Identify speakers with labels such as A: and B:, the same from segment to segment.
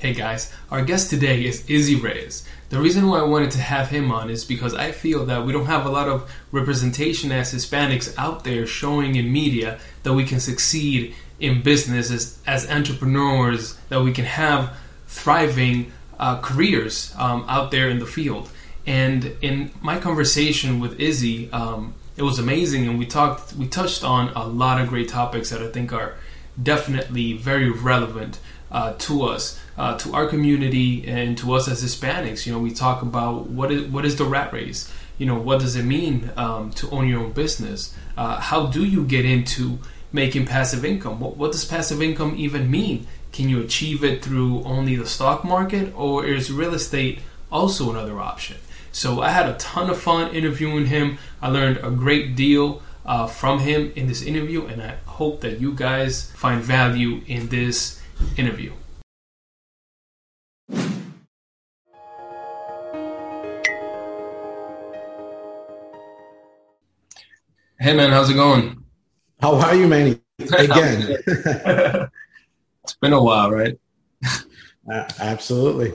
A: Hey guys, our guest today is Izzy Reyes. The reason why I wanted to have him on is because I feel that we don't have a lot of representation as Hispanics out there showing in media that we can succeed in business as, as entrepreneurs, that we can have thriving uh, careers um, out there in the field. And in my conversation with Izzy, um, it was amazing, and we talked, we touched on a lot of great topics that I think are definitely very relevant uh, to us, uh, to our community, and to us as Hispanics. You know, we talk about what is what is the rat race. You know, what does it mean um, to own your own business? Uh, how do you get into making passive income? What, what does passive income even mean? Can you achieve it through only the stock market, or is real estate also another option? So I had a ton of fun interviewing him. I learned a great deal uh, from him in this interview, and I hope that you guys find value in this interview. Hey man, how's it going?
B: How are you, Manny? Again.
A: it's been a while, right?
B: Uh, absolutely.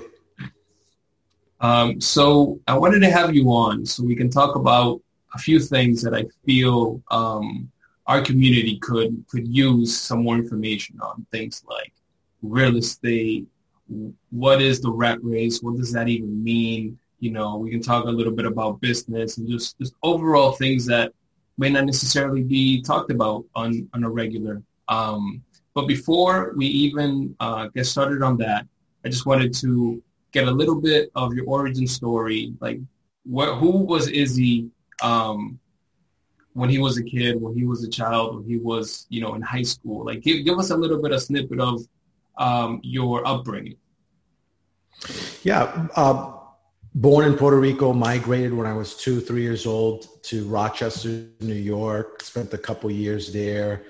A: Um, so I wanted to have you on so we can talk about a few things that I feel um, our community could could use some more information on. Things like real estate, what is the rat race? What does that even mean? You know, we can talk a little bit about business and just, just overall things that may not necessarily be talked about on, on a regular. Um, but before we even uh, get started on that, I just wanted to get a little bit of your origin story. Like, what, who was Izzy um, when he was a kid, when he was a child, when he was, you know, in high school? Like, give, give us a little bit of snippet of um, your upbringing?
B: Yeah, uh, born in Puerto Rico, migrated when I was two, three years old to Rochester, New York. Spent a couple years there.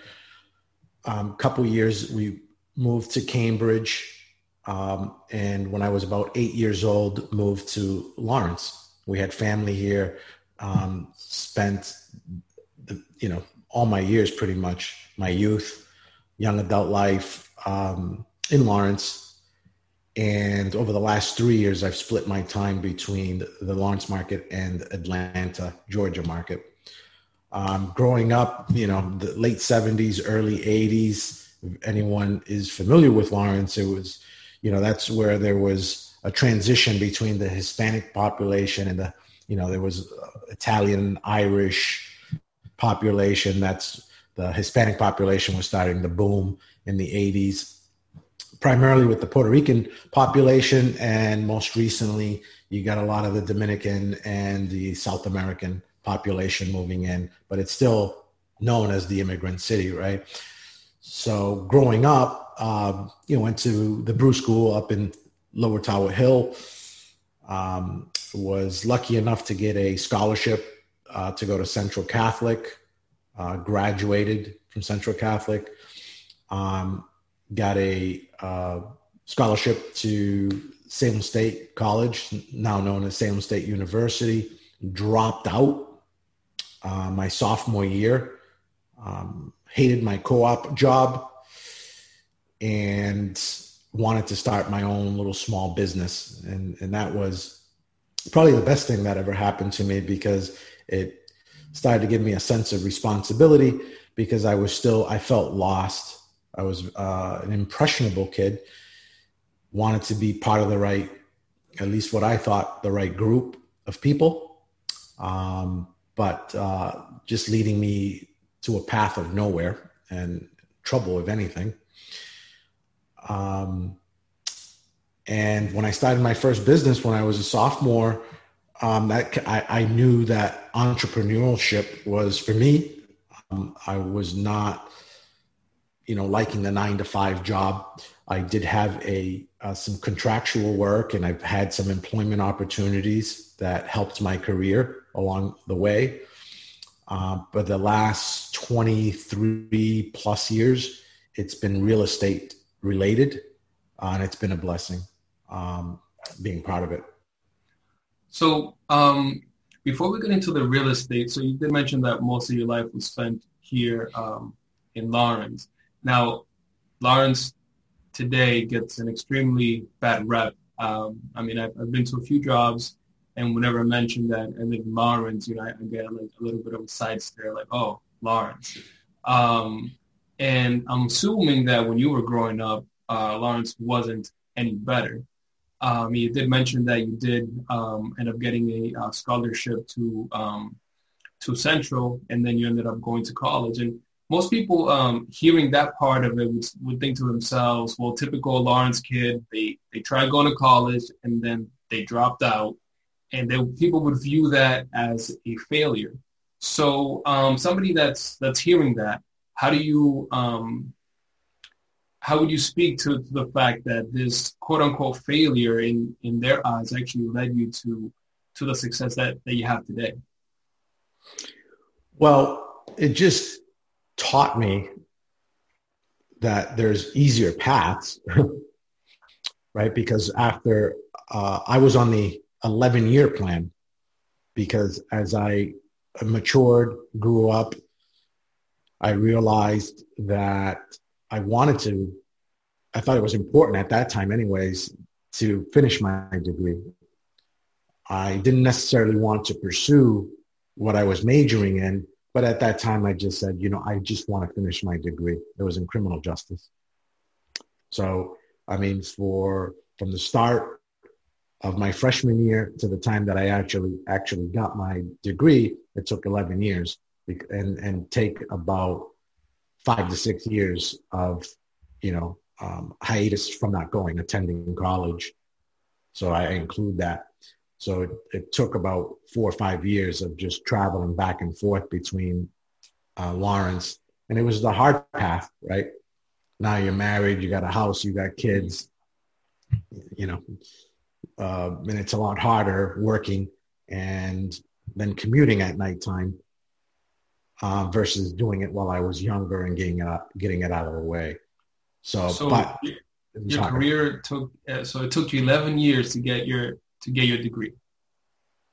B: Um, couple years we moved to Cambridge, um, and when I was about eight years old, moved to Lawrence. We had family here. Um, spent, the, you know, all my years pretty much, my youth, young adult life, um, in Lawrence. And over the last three years, I've split my time between the Lawrence market and Atlanta, Georgia market. Um, growing up, you know, the late 70s, early 80s, if anyone is familiar with Lawrence, it was, you know, that's where there was a transition between the Hispanic population and the, you know, there was Italian, Irish population. That's the Hispanic population was starting to boom in the 80s primarily with the Puerto Rican population, and most recently, you got a lot of the Dominican and the South American population moving in, but it's still known as the immigrant city, right? So growing up, um, you went to the Bruce School up in Lower Tower Hill. Um, was lucky enough to get a scholarship uh, to go to Central Catholic. Uh, graduated from Central Catholic. Um, got a uh, scholarship to Salem State College, now known as Salem State University. Dropped out uh, my sophomore year. Um, hated my co-op job and wanted to start my own little small business, and and that was probably the best thing that ever happened to me because it started to give me a sense of responsibility because I was still I felt lost I was uh, an impressionable kid, wanted to be part of the right, at least what I thought, the right group of people, um, but uh, just leading me to a path of nowhere and trouble, if anything. Um, and when I started my first business when I was a sophomore, um, that I, I, knew that entrepreneurship was for me. Um, I was not you know, liking the nine to five job. I did have a uh, some contractual work, and I've had some employment opportunities that helped my career along the way. Uh, but the last 23 plus years, it's been real estate related, uh, and it's been a blessing um, being part of it.
A: So, um, before we get into the real estate, so you did mention that most of your life was spent here um, in Lawrence. Now, Lawrence today gets an extremely bad rep. Um, I mean, I've, I've, been to a few jobs, and whenever I mention that I live in Lawrence, you know, I, get like a little bit of a side stare, like, "Oh, Lawrence." Um, and I'm assuming that when you were growing up, uh, Lawrence wasn't any better. Um, you did mention that you did um, end up getting a uh, scholarship to um, to Central, and then you ended up going to college. And most people um, hearing that part of it would, would, think to themselves, "Well, typical Lawrence kid. They they tried going to college, and then they dropped out, and then people would view that as a failure." So, um, somebody that's that's hearing that, how do you um, how would you speak to, to, the fact that this quote unquote failure in, in their eyes actually led you to to the success that, that you have today?
B: Well, it just taught me that there's easier paths, right? Because after uh, I was on the 11 year plan, because as I matured, grew up, I realized that I wanted to, I thought it was important at that time, anyways, to finish my degree. I didn't necessarily want to pursue what I was majoring in, but at that time I just said, you know, I just want to finish my degree. It was in criminal justice. So, I mean, for from the start of my freshman year to the time that I actually actually got my degree, it took 11 years and and take about five to six years of, you know, um, hiatus from not going, attending college. So I include that. So it, it, took about four or five years of just traveling back and forth between uh, Lawrence. And it was the hard path, right? Now you're married, you got a house, you got kids, you know, uh, and it's a lot harder working and then commuting at nighttime uh, versus doing it while I was younger and getting it out, getting it out of the way. So, so but
A: your career took uh, so it took you 11 years to get your to get your degree.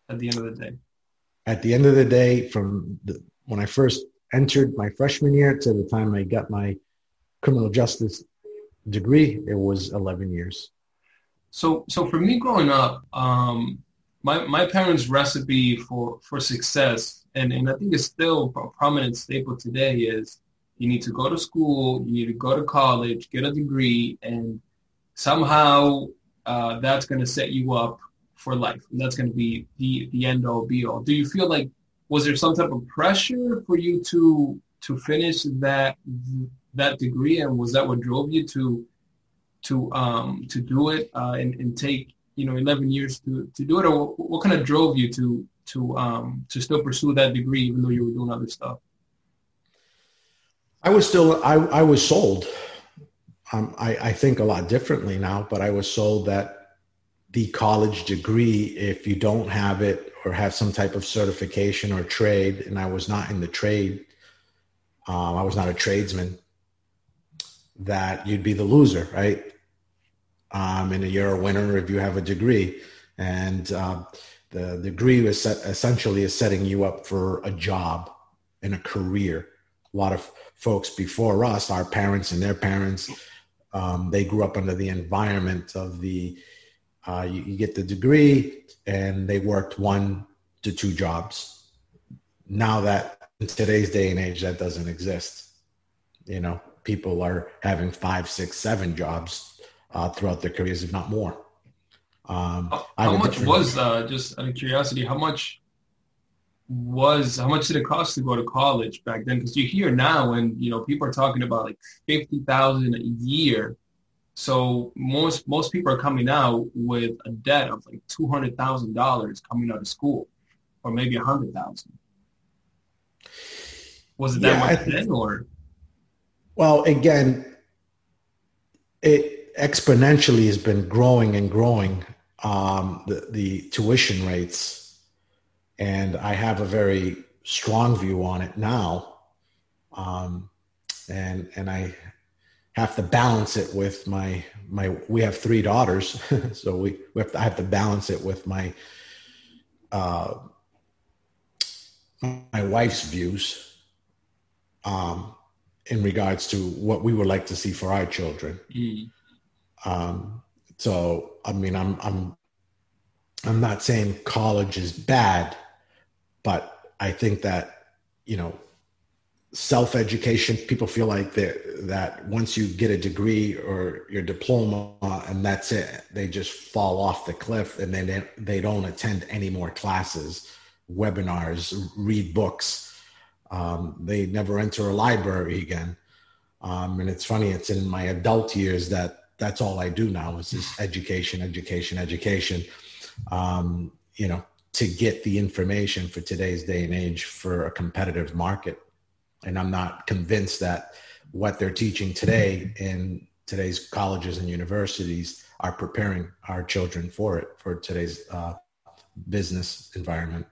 A: At the end of the day.
B: At the end of the day, from the, when I first entered my freshman year to the time I got my criminal justice degree, it was 11 years.
A: So, so for me growing up, um, my my parents' recipe for for success and, and I think it's still a prominent staple today is you need to go to school, you need to go to college, get a degree, and somehow uh, that's going to set you up for life. And that's going to be the, the end all be all. Do you feel like, was there some type of pressure for you to, to finish that, that degree? And was that what drove you to, to, um, to do it uh, and, and take, you know, 11 years to, to do it? Or what, what kind of drove you to, to um, to still pursue that degree even though you were doing other stuff?
B: I was still I, I was sold. Um, I, I think a lot differently now, but I was sold that the college degree, if you don't have it or have some type of certification or trade, and I was not in the trade, um, I was not a tradesman, that you'd be the loser, right? Um, and you're a winner if you have a degree. And uh, the degree is set, essentially is setting you up for a job and a career. A lot of folks before us, our parents and their parents, um, they grew up under the environment of the uh, you, you, get the degree and they worked one to two jobs. Now that in today's day and age, that doesn't exist. You know, people are having five, six, seven jobs uh, throughout their careers, if not more.
A: Um, how, how much was uh, just out of curiosity? How much was how much did it cost to go to college back then? Because you hear now, and you know people are talking about like fifty thousand a year. So most most people are coming out with a debt of like two hundred thousand dollars coming out of school, or maybe a hundred thousand. Was it that yeah, much then, or?
B: Well, again, it exponentially has been growing and growing um, the, the tuition rates. And I have a very strong view on it now. Um, and, and I have to balance it with my, my, we have three daughters. so we, we have to, I have to balance it with my, uh, my wife's views, um, in regards to what we would like to see for our children. Mm. Um, so I mean, I'm I'm I'm not saying college is bad, but I think that you know self education. People feel like that once you get a degree or your diploma and that's it, they just fall off the cliff and then they, don't attend any more classes, webinars, read books. Um, they never enter a library again. Um, and it's funny, it's in my adult years that that's all I do now is this education, education, education. Um, you know, to get the information for today's day and age for a competitive market. And I'm not convinced that what they're teaching today in today's colleges and universities are preparing our children for it for today's uh, business environment.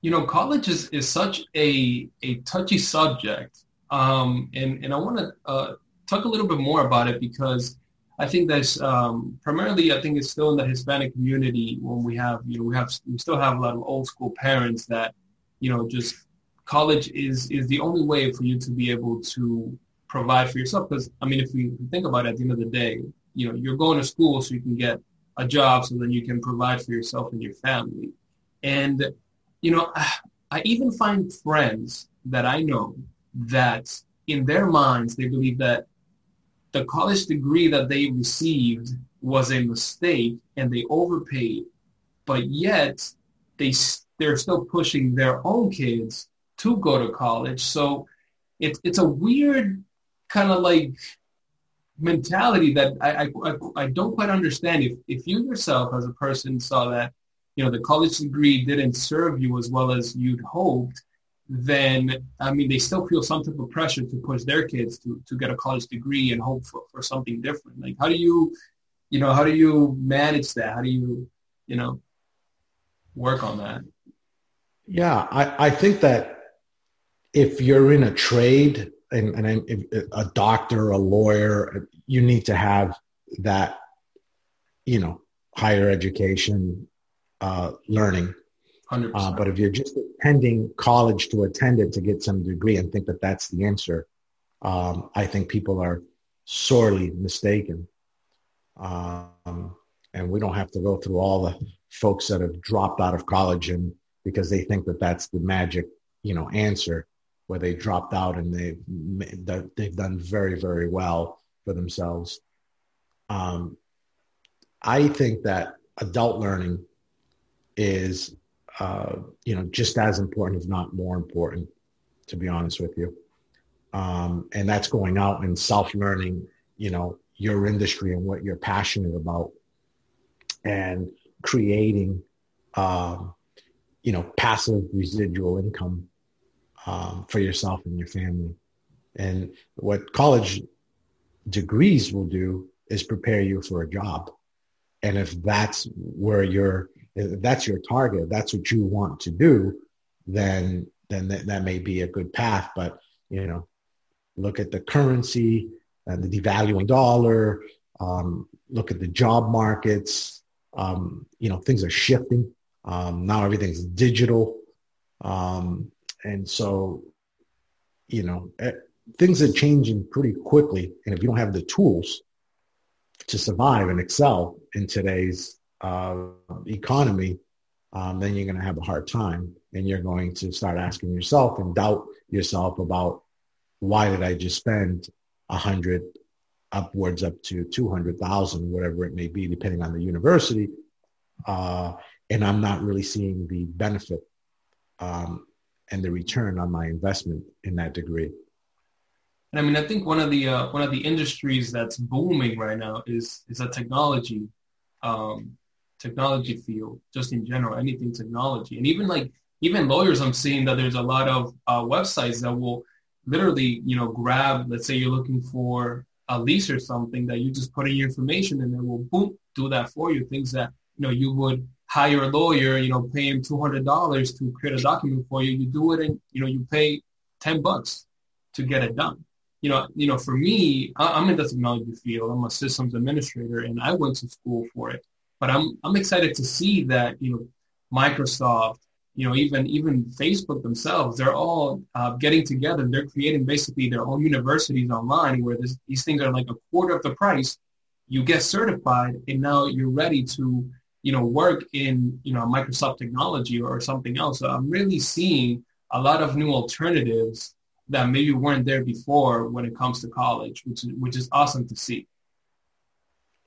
A: You know, college is, is such a, a touchy subject. Um, and, and I want to uh, talk a little bit more about it because I think that's um, primarily, I think it's still in the Hispanic community when we have, you know, we have, we still have a lot of old school parents that, you know, just college is is the only way for you to be able to provide for yourself. Because I mean, if we think about it, at the end of the day, you know, you're going to school so you can get a job, so then you can provide for yourself and your family. And you know, I even find friends that I know that in their minds they believe that the college degree that they received was a mistake and they overpaid, but yet they they're still pushing their own kids to go to college. So it's it's a weird kind of like mentality that I, I, I don't quite understand. If if you yourself as a person saw that you know the college degree didn't serve you as well as you'd hoped, then I mean they still feel some type of pressure to push their kids to to get a college degree and hope for, for something different. Like how do you you know how do you manage that? How do you you know work on that?
B: Yeah, I, I think that if you're in a trade and, and if, a doctor, a lawyer, you need to have that, you know, higher education uh, learning. Uh, but if you're just attending college to attend it to get some degree and think that that's the answer, um, I think people are sorely mistaken. Um, and we don't have to go through all the folks that have dropped out of college and because they think that that's the magic, you know, answer where they dropped out and they've they've done very very well for themselves. Um, I think that adult learning is uh, you know just as important, if not more important, to be honest with you. Um, and that's going out and self learning. You know your industry and what you're passionate about, and creating. Um, you know, passive residual income um, for yourself and your family. And what college degrees will do is prepare you for a job. And if that's where you're, that's your target, that's what you want to do, then then that, that may be a good path. But you know, look at the currency and the devaluing dollar. Um, look at the job markets. Um, you know, things are shifting. Um, now everything's digital. Um, and so, you know, eh, things are changing pretty quickly. And if you don't have the tools to survive and excel in today's uh, economy, um, then you're going to have a hard time. And you're going to start asking yourself and doubt yourself about why did I just spend a hundred upwards up to 200,000, whatever it may be, depending on the university. Uh, and I'm not really seeing the benefit um, and the return on my investment in that degree.
A: And I mean, I think one of the uh, one of the industries that's booming right now is is a technology um, technology field, just in general, anything technology, and even like even lawyers, I'm seeing that there's a lot of uh, websites that will literally, you know, grab. Let's say you're looking for a lease or something that you just put in your information, and it will boom do that for you. Things that you know you would hire a lawyer, you know, pay him two hundred dollars to create a document for you. You do it, and you know, you pay ten bucks to get it done. You know, you know, for me, I'm in the technology field. I'm a systems administrator, and I went to school for it. But I'm I'm excited to see that you know, Microsoft, you know, even even Facebook themselves, they're all uh, getting together. They're creating basically their own universities online, where this, these things are like a quarter of the price you get certified and now you're ready to you know work in you know Microsoft technology or something else. So I'm really seeing a lot of new alternatives that maybe weren't there before when it comes to college, which is which is awesome to see.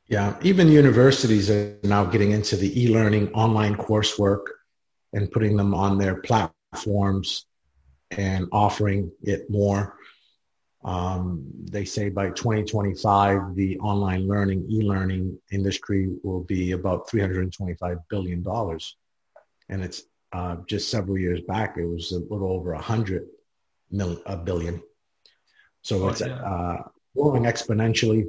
B: Yeah, even universities are now getting into the e-learning online coursework and putting them on their platforms and offering it more. Um, they say by 2025, the online learning, e-learning industry will be about 325 billion dollars, and it's uh, just several years back it was a little over a hundred million, a billion. So oh, it's yeah. uh, growing exponentially.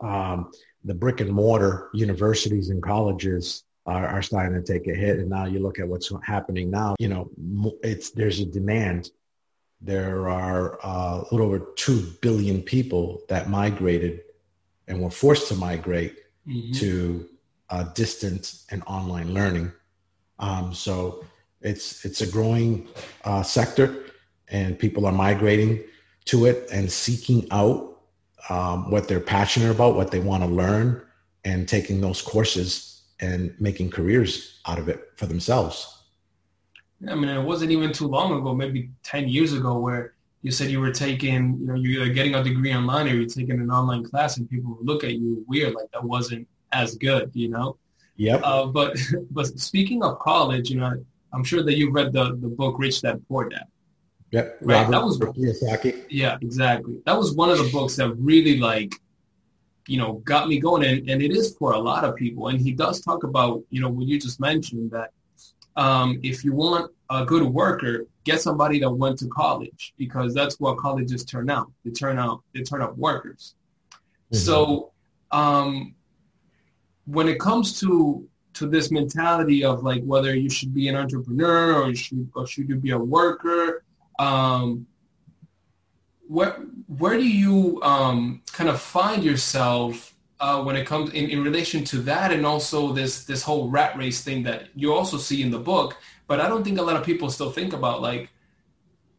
B: Um, the brick and mortar universities and colleges are, are, starting to take a hit, and now you look at what's happening now. You know, it's there's a demand. There are uh, a little over two billion people that migrated and were forced to migrate mm-hmm. to uh, distance and online learning. Um, so it's it's a growing uh, sector, and people are migrating to it and seeking out um, what they're passionate about, what they want to learn, and taking those courses and making careers out of it for themselves.
A: I mean, it wasn't even too long ago, maybe 10 years ago, where you said you were taking, you know, you're getting a degree online or you're taking an online class and people would look at you weird, like that wasn't as good, you know?
B: Yep.
A: Uh, but, but speaking of college, you know, I'm sure that you read the, the book Rich Dad Poor Dad.
B: Yep.
A: Right. Robert
B: that was Kiyosaki.
A: Yeah, exactly. That was one of the books that really like, you know, got me going. And, and it is for a lot of people. And he does talk about, you know, what you just mentioned that um, if you want a good worker, get somebody that went to college because that's what colleges turn out. They turn out they turn out workers. Mm-hmm. So um, when it comes to to this mentality of like whether you should be an entrepreneur or you should or should you be a worker, um, where where do you um, kind of find yourself uh, when it comes in, in relation to that and also this this whole rat race thing that you also see in the book but i don't think a lot of people still think about like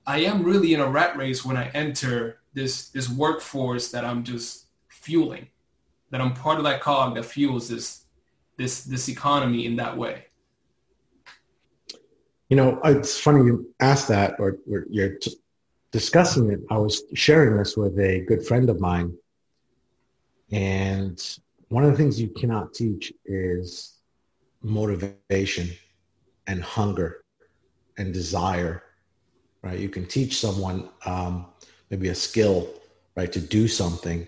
A: i am really in a rat race when i enter this this workforce that i'm just fueling that i'm part of that cog that fuels this this this economy in that way
B: you know, it's funny you asked that, or, or you're t- discussing it. I was sharing this with a good friend of mine, and one of the things you cannot teach is motivation and hunger and desire. Right? You can teach someone um, maybe a skill, right, to do something,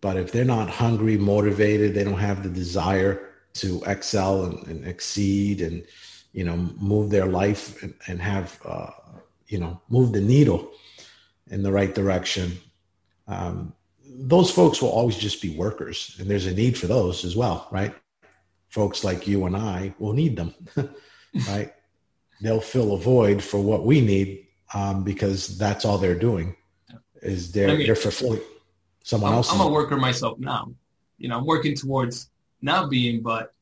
B: but if they're not hungry, motivated, they don't have the desire to excel and, and exceed and you know, move their life and, and have, uh, you know, move the needle in the right direction. Um, those folks will always just be workers, and there's a need for those as well, right? Folks like you and I will need them, right? They'll fill a void for what we need um, because that's all they're doing is they're I mean, they're fulfilling someone else.
A: I'm a worker myself now. You know, I'm working towards not being, but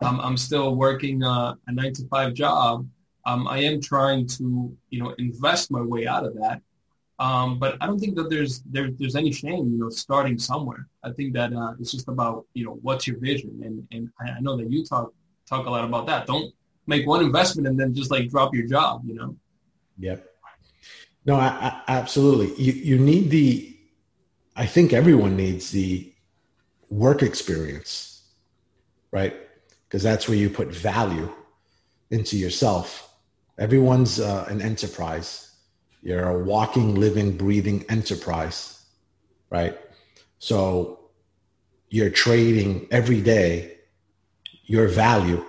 A: um, I'm still working uh, a nine to five job. Um, I am trying to, you know, invest my way out of that. Um, but I don't think that there's there, there's any shame, you know, starting somewhere. I think that uh, it's just about, you know, what's your vision, and and I know that you talk talk a lot about that. Don't make one investment and then just like drop your job, you know.
B: Yep. No, I, I, absolutely. You you need the. I think everyone needs the work experience, right? because that's where you put value into yourself. Everyone's uh, an enterprise. You're a walking, living, breathing enterprise, right? So you're trading every day your value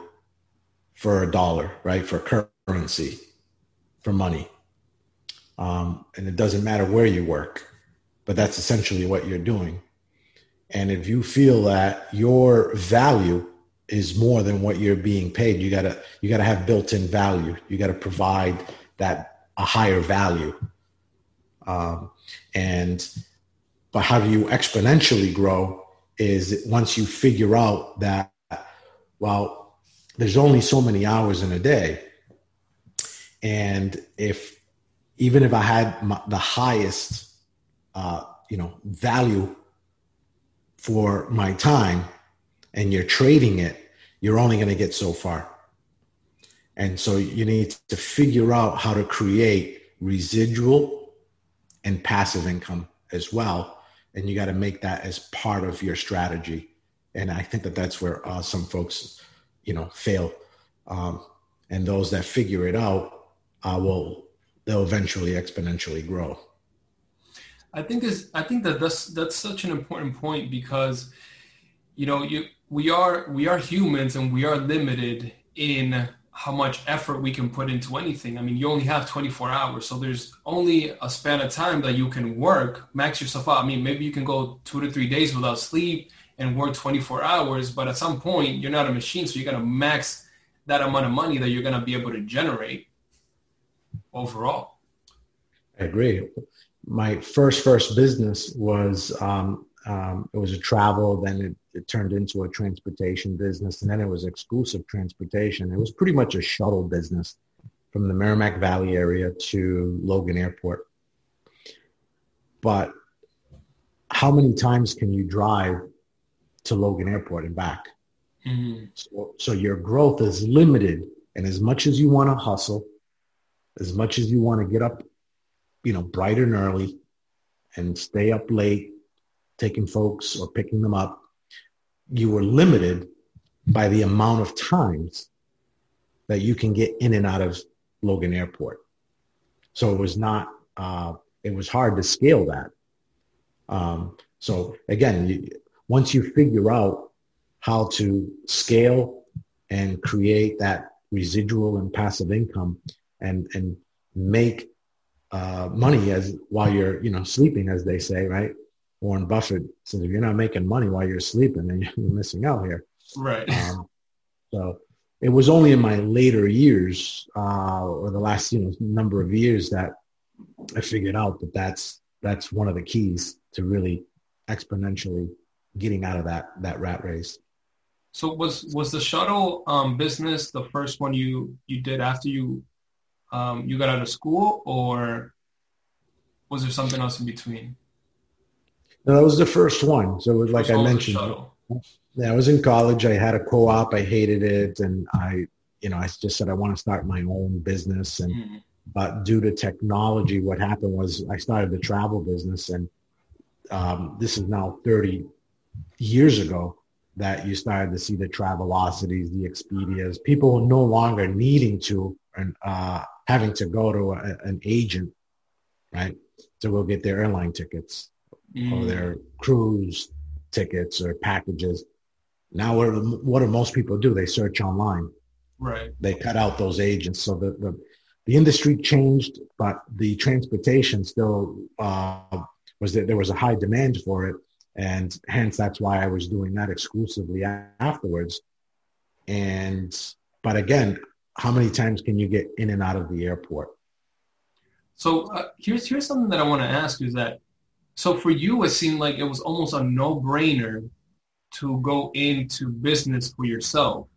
B: for a dollar, right? For currency, for money. Um, and it doesn't matter where you work, but that's essentially what you're doing. And if you feel that your value is more than what you're being paid. You gotta you gotta have built-in value. You gotta provide that a higher value. Um, and but how do you exponentially grow? Is once you figure out that well, there's only so many hours in a day, and if even if I had my, the highest, uh, you know, value for my time and you're trading it, you're only going to get so far. And so you need to figure out how to create residual and passive income as well. And you got to make that as part of your strategy. And I think that that's where uh, some folks, you know, fail. Um, and those that figure it out uh, will, they'll eventually exponentially grow.
A: I think is I think that that's that's such an important point because you know you we are we are humans and we are limited in how much effort we can put into anything. I mean, you only have 24 hours, so there's only a span of time that you can work, max yourself out. I mean, maybe you can go two to three days without sleep and work 24 hours, but at some point, you're not a machine, so you're gonna max that amount of money that you're gonna be able to generate overall.
B: I agree my first first business was um, um, it was a travel then it, it, turned into a transportation business and then it was exclusive transportation. It was pretty much a shuttle business from the merrimack valley area to logan airport. But how many times can you drive to logan airport and back? Mm-hmm. so, so your growth is limited and as much as you want to hustle as much as you want to get up you know, bright and early and stay up late taking folks or picking them up, you were limited by the amount of times that you can get in and out of Logan Airport. So it was not, uh, it was hard to scale that. Um, so again, you, once you figure out how to scale and create that residual and passive income and, and make uh, money as while you're you know sleeping, as they say, right? Warren Buffett says if you're not making money while you're sleeping, then you're missing out here.
A: Right. Um,
B: so it was only in my later years uh, or the last you know number of years that I figured out that that's that's one of the keys to really exponentially getting out of that that rat race.
A: So was was the shuttle um, business the first one you you did after you um, you got out of school, or was there something else in between?
B: No, that was the first one. So it was like I mentioned. Yeah, I was in college. I had a co-op. I hated it, and I, you know, I just said I want to start my own business. And mm. but due to technology, what happened was I started the travel business, and um, this is now 30 years ago that you started to see the Travelocities, the Expedias, people no longer needing to and uh, having to go to a, an agent, right, to go get their airline tickets mm. or their cruise tickets or packages. Now, what, what do most people do? They search online.
A: Right.
B: They cut out those agents. So the, the, the industry changed, but the transportation still uh, was that there was a high demand for it. And hence, that's why I was doing that exclusively afterwards. And, but again, how many times can you get in and out of the airport?
A: So uh, here's here's something that I want to ask is that so for you it seemed like it was almost a no-brainer to go into business for yourself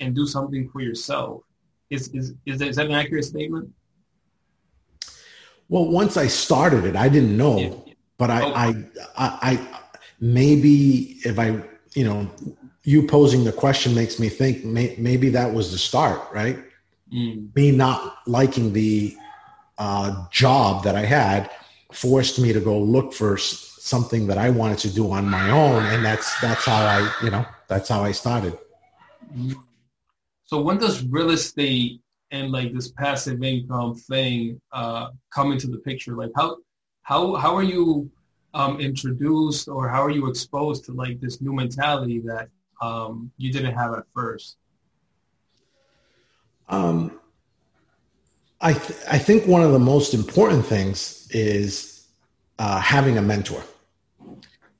A: and do something for yourself. Is is is that, is that an accurate statement?
B: Well, once I started it, I didn't know, yeah. but I, okay. I, I, I, maybe if I, you know, you posing the question makes me think may, maybe that was the start, right? Mm. Me not liking the uh, job that I had forced me to go look for something that I wanted to do on my own, and that's that's how I, you know, that's how I started.
A: So when does real estate and like this passive income thing uh, come into the picture? Like how how how are you um, introduced or how are you exposed to like this new mentality that um, you didn't have at first?
B: Um, I th- I think one of the most important things is uh, having a mentor.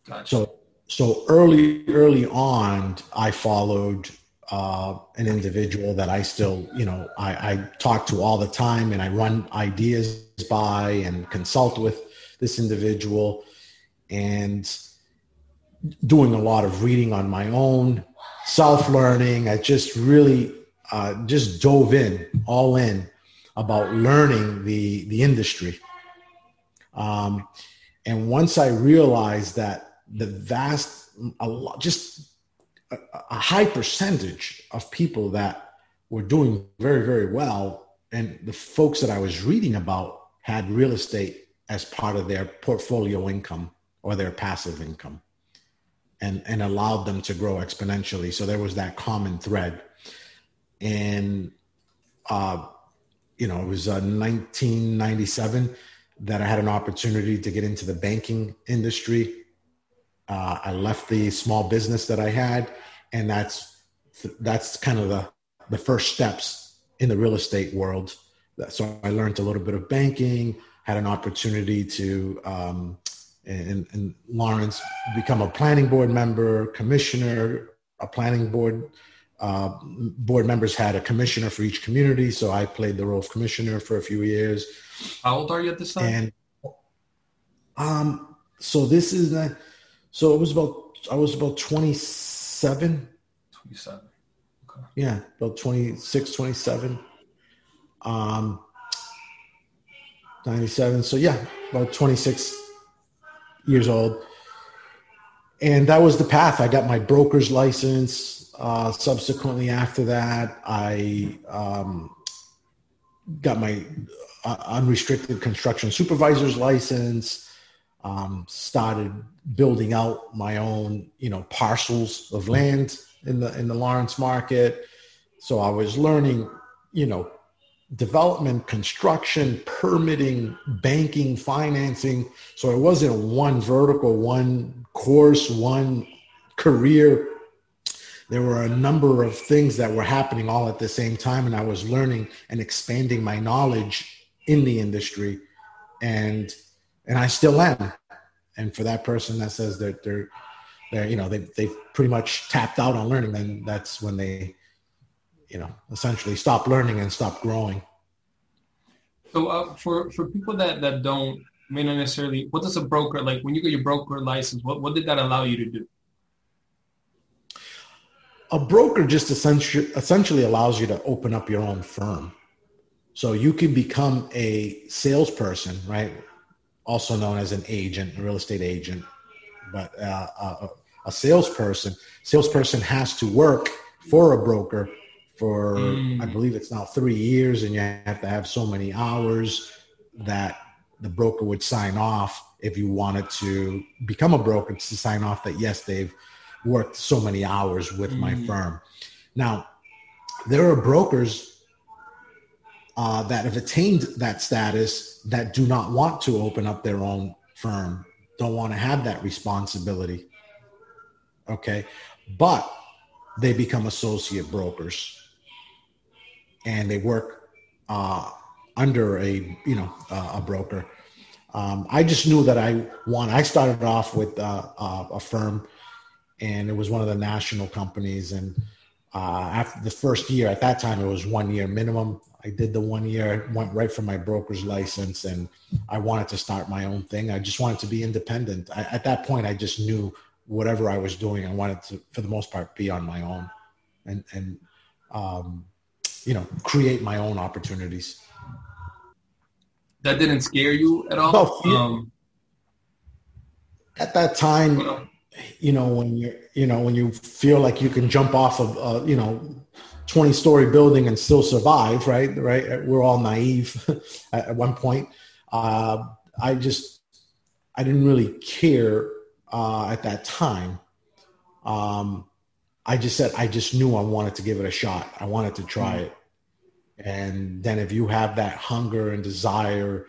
B: Gotcha. So so early early on, I followed uh, an individual that I still you know I, I talk to all the time, and I run ideas by and consult with this individual, and doing a lot of reading on my own, self learning. I just really uh, just dove in, all in, about learning the the industry. Um, and once I realized that the vast a lot, just a, a high percentage of people that were doing very, very well. And the folks that I was reading about had real estate as part of their portfolio income or their passive income and, and allowed them to grow exponentially. So there was that common thread. And, uh, you know, it was uh, 1997 that I had an opportunity to get into the banking industry. Uh, I left the small business that I had, and that's that's kind of the the first steps in the real estate world. So I learned a little bit of banking, had an opportunity to um, in, in Lawrence become a planning board member, commissioner, a planning board. Uh, board members had a commissioner for each community, so I played the role of commissioner for a few years.
A: How old are you at this time?
B: And um, so this is that. So it was about I was about twenty seven.
A: Twenty seven.
B: Okay. Yeah, about 26, 27. Um, 97. So yeah, about 26 years old. And that was the path. I got my broker's license. Uh, subsequently, after that, I um, got my uh, unrestricted construction supervisor's license. Um, started building out my own, you know, parcels of land in the in the Lawrence market. So I was learning, you know, development, construction, permitting, banking, financing. So it wasn't one vertical, one course, one career. There were a number of things that were happening all at the same time, and I was learning and expanding my knowledge in the industry, and and I still am. And for that person that says that they're, they're you know, they they've pretty much tapped out on learning, then that's when they you know, essentially stop learning and stop growing.
A: So uh, for for people that that don't may not necessarily, what does a broker like when you get your broker license? What what did that allow you to do?
B: A broker just essentially allows you to open up your own firm. So you can become a salesperson, right? Also known as an agent, a real estate agent. But uh, a, a salesperson, salesperson has to work for a broker for mm. I believe it's now three years, and you have to have so many hours that the broker would sign off if you wanted to become a broker to sign off that yes they've worked so many hours with mm. my firm. Now there are brokers uh, that have attained that status that do not want to open up their own firm, don't want to have that responsibility. Okay, but they become associate brokers and they work uh, under a you know uh, a broker. Um, I just knew that I want. I started off with uh, uh, a firm, and it was one of the national companies. And uh, after the first year, at that time, it was one year minimum. I did the one year, went right for my broker's license, and I wanted to start my own thing. I just wanted to be independent. I, at that point, I just knew whatever I was doing, I wanted to, for the most part, be on my own, and and um, you know, create my own opportunities.
A: That didn't scare you at all? Oh, um,
B: at that time, you know, when you you know when you feel like you can jump off of uh, you know 20 story building and still survive, right? Right? We're all naive at one point. Uh, I just I didn't really care uh, at that time. Um, I just said I just knew I wanted to give it a shot. I wanted to try mm-hmm. it. And then if you have that hunger and desire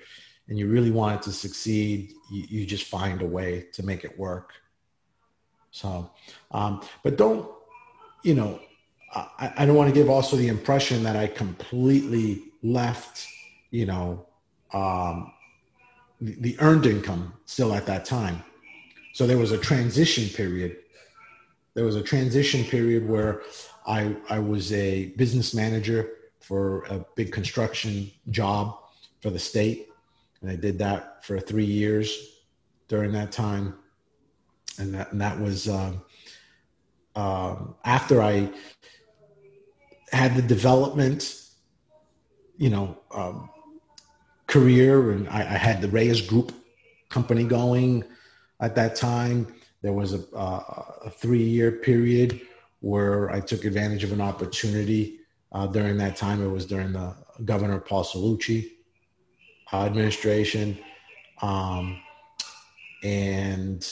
B: and you really want it to succeed, you, you just find a way to make it work. So, um, but don't, you know, I, I don't want to give also the impression that I completely left, you know, um, the, the earned income still at that time. So there was a transition period there was a transition period where I, I was a business manager for a big construction job for the state. And I did that for three years during that time. And that, and that was uh, uh, after I had the development, you know, um, career, and I, I, had the Reyes Group company going at that time There was a, a three-year period where I took advantage of an opportunity. Uh, during that time, it was during the Governor Paul Cellucci uh, administration, um, and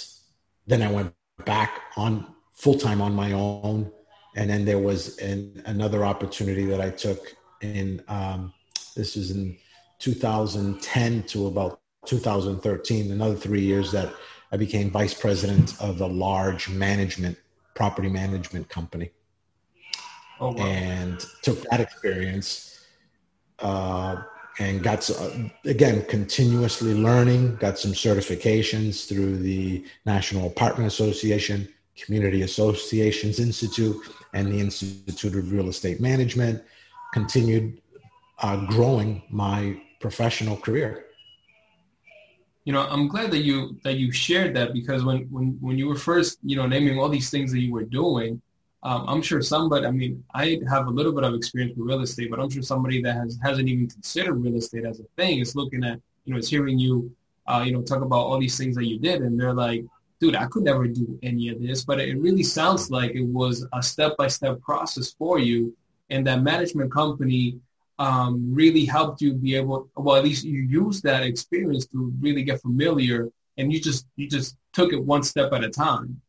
B: then I went back on full time on my own. And then there was an, another opportunity that I took in um, this is in 2010 to about 2013, another three years that I became vice president of a large management, property management company. Oh, wow. And took that experience uh, and got, uh, again, continuously learning, got some certifications through the National Apartment Association, Community Associations Institute, and the Institute of Real Estate Management. Continued uh, growing my professional career
A: you know i'm glad that you that you shared that because when when when you were first you know naming all these things that you were doing um, i'm sure somebody i mean i have a little bit of experience with real estate but i'm sure somebody that has hasn't even considered real estate as a thing is looking at you know is hearing you uh, you know talk about all these things that you did and they're like dude i could never do any of this but it really sounds like it was a step-by-step process for you and that management company um, really helped you be able, well, at least you used that experience to really get familiar, and you just you just took it one step at a time.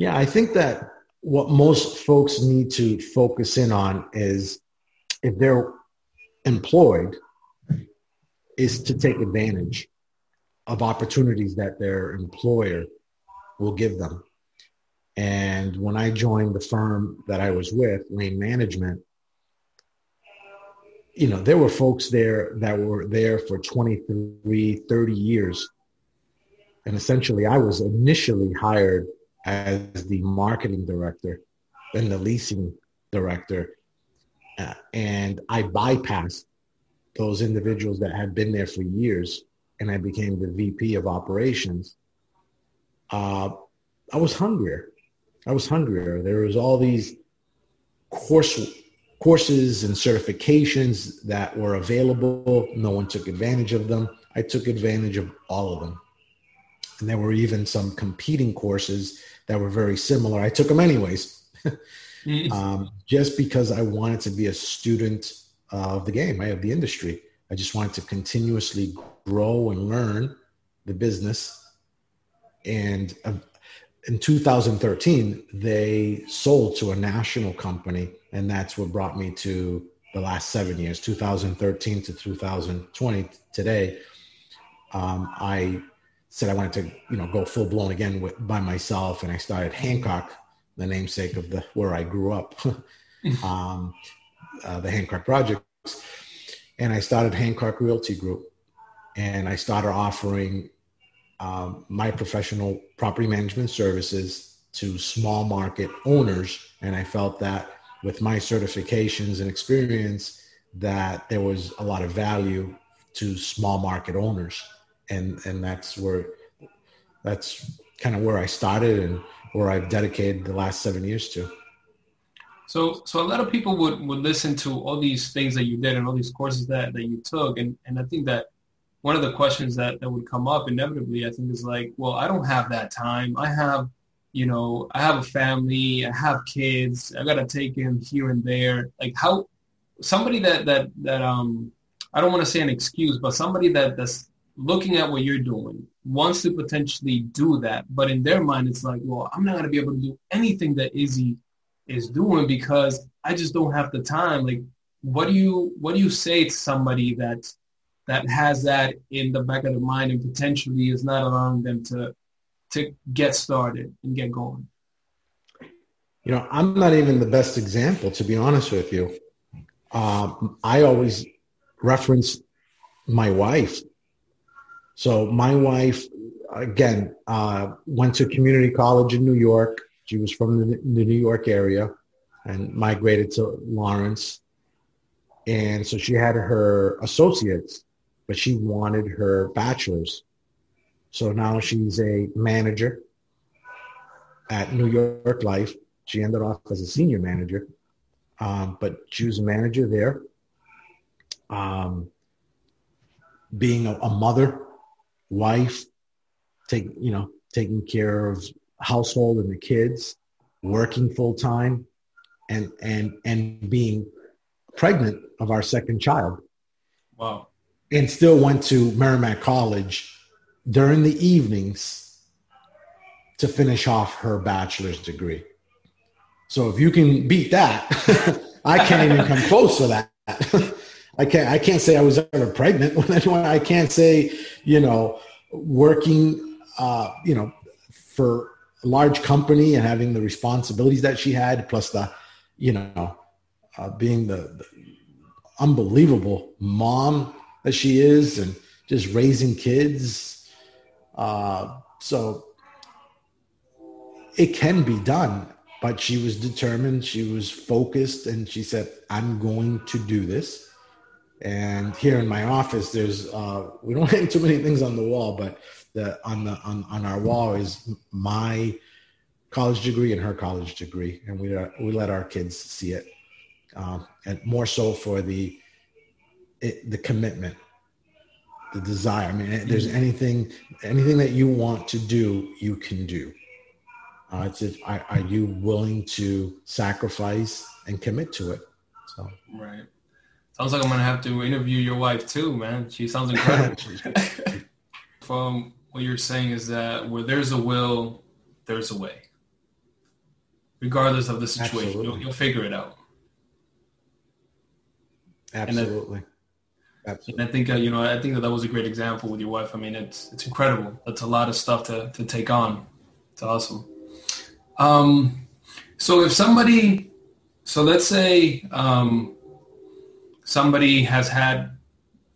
B: Yeah, I think that what most folks need to focus in on is if they're employed, is to take advantage of opportunities that their employer will give them. And when I joined the firm that I was with, Lane Management, you know, there were folks there that were there for 23, 30 years. And essentially, I was initially hired as the marketing director, and the leasing director. Uh, and I bypassed those individuals that had been there for years and I became the VP of operations. Uh, I was hungrier. I was hungrier. There was all these course courses and certifications that were available. No one took advantage of them. I took advantage of all of them. And there were even some competing courses that were very similar. I took them anyways, mm-hmm. um, just because I wanted to be a student of the game, of the industry. I just wanted to continuously grow and learn the business. And uh, in 2013, they sold to a national company and that's what brought me to the last seven years 2013 to 2020 today um, i said i wanted to you know go full blown again with, by myself and i started hancock the namesake of the where i grew up um, uh, the hancock projects. And i started hancock realty group and i started offering um, my professional property management services to small market owners. And i felt that with my certifications and experience that there was a lot of value to small market owners and and that's where that's kind of where I started and where I've dedicated the last seven years to.
A: So so a lot of people would, would listen to all these things that you did and all these courses that, that you took and, and I think that one of the questions that, that would come up inevitably I think is like, well I don't have that time. I have you know, I have a family, I have kids, I gotta take him here and there. Like how somebody that that that um I don't want to say an excuse, but somebody that that's looking at what you're doing wants to potentially do that, but in their mind it's like, well, I'm not gonna be able to do anything that Izzy is doing because I just don't have the time. Like, what do you what do you say to somebody that that has that in the back of their mind and potentially is not allowing them to to get started and get going?
B: You know, I'm not even the best example, to be honest with you. Um, I always reference my wife. So my wife, again, uh, went to community college in New York. She was from the, the New York area and migrated to Lawrence. And so she had her associates, but she wanted her bachelor's. So now she's a manager at New York Life. She ended off as a senior manager, um, but she was a manager there. Um, being a, a, mother, wife, take you know taking care of household and the kids, working full time, and and and being pregnant of our second child.
A: Wow.
B: And still went to Merrimack College during the evenings to finish off her bachelor's degree. So if you can beat that, I can't even come close to that. I can't I can't say I was ever pregnant when anyone I can't say, you know, working uh, you know, for a large company and having the responsibilities that she had, plus the, you know, uh, being the, the unbelievable mom that she is and just raising kids. Uh, so it can be done, but she was determined, she was focused, and she said, I'm going to do this. And here in my office, there's uh, we don't hang too many things on the wall, but the on the on, on our wall is my college degree and her college degree, and we uh, we let our kids see it, um, and more so for the it, the commitment, the desire. I mean, there's mm-hmm. anything anything that you want to do, you can do. Uh, it's just, are, are you willing to sacrifice and commit to it? So
A: right. Sounds like I'm gonna have to interview your wife too, man. She sounds incredible. From what you're saying is that where there's a will, there's a way. Regardless of the situation, you'll, you'll, figure it out.
B: Absolutely.
A: And I, Absolutely. And I think uh, you know, I think that that was a great example with your wife. I mean, it's it's incredible. That's a lot of stuff to to take on. It's awesome. Um, so if somebody, so let's say um, somebody has had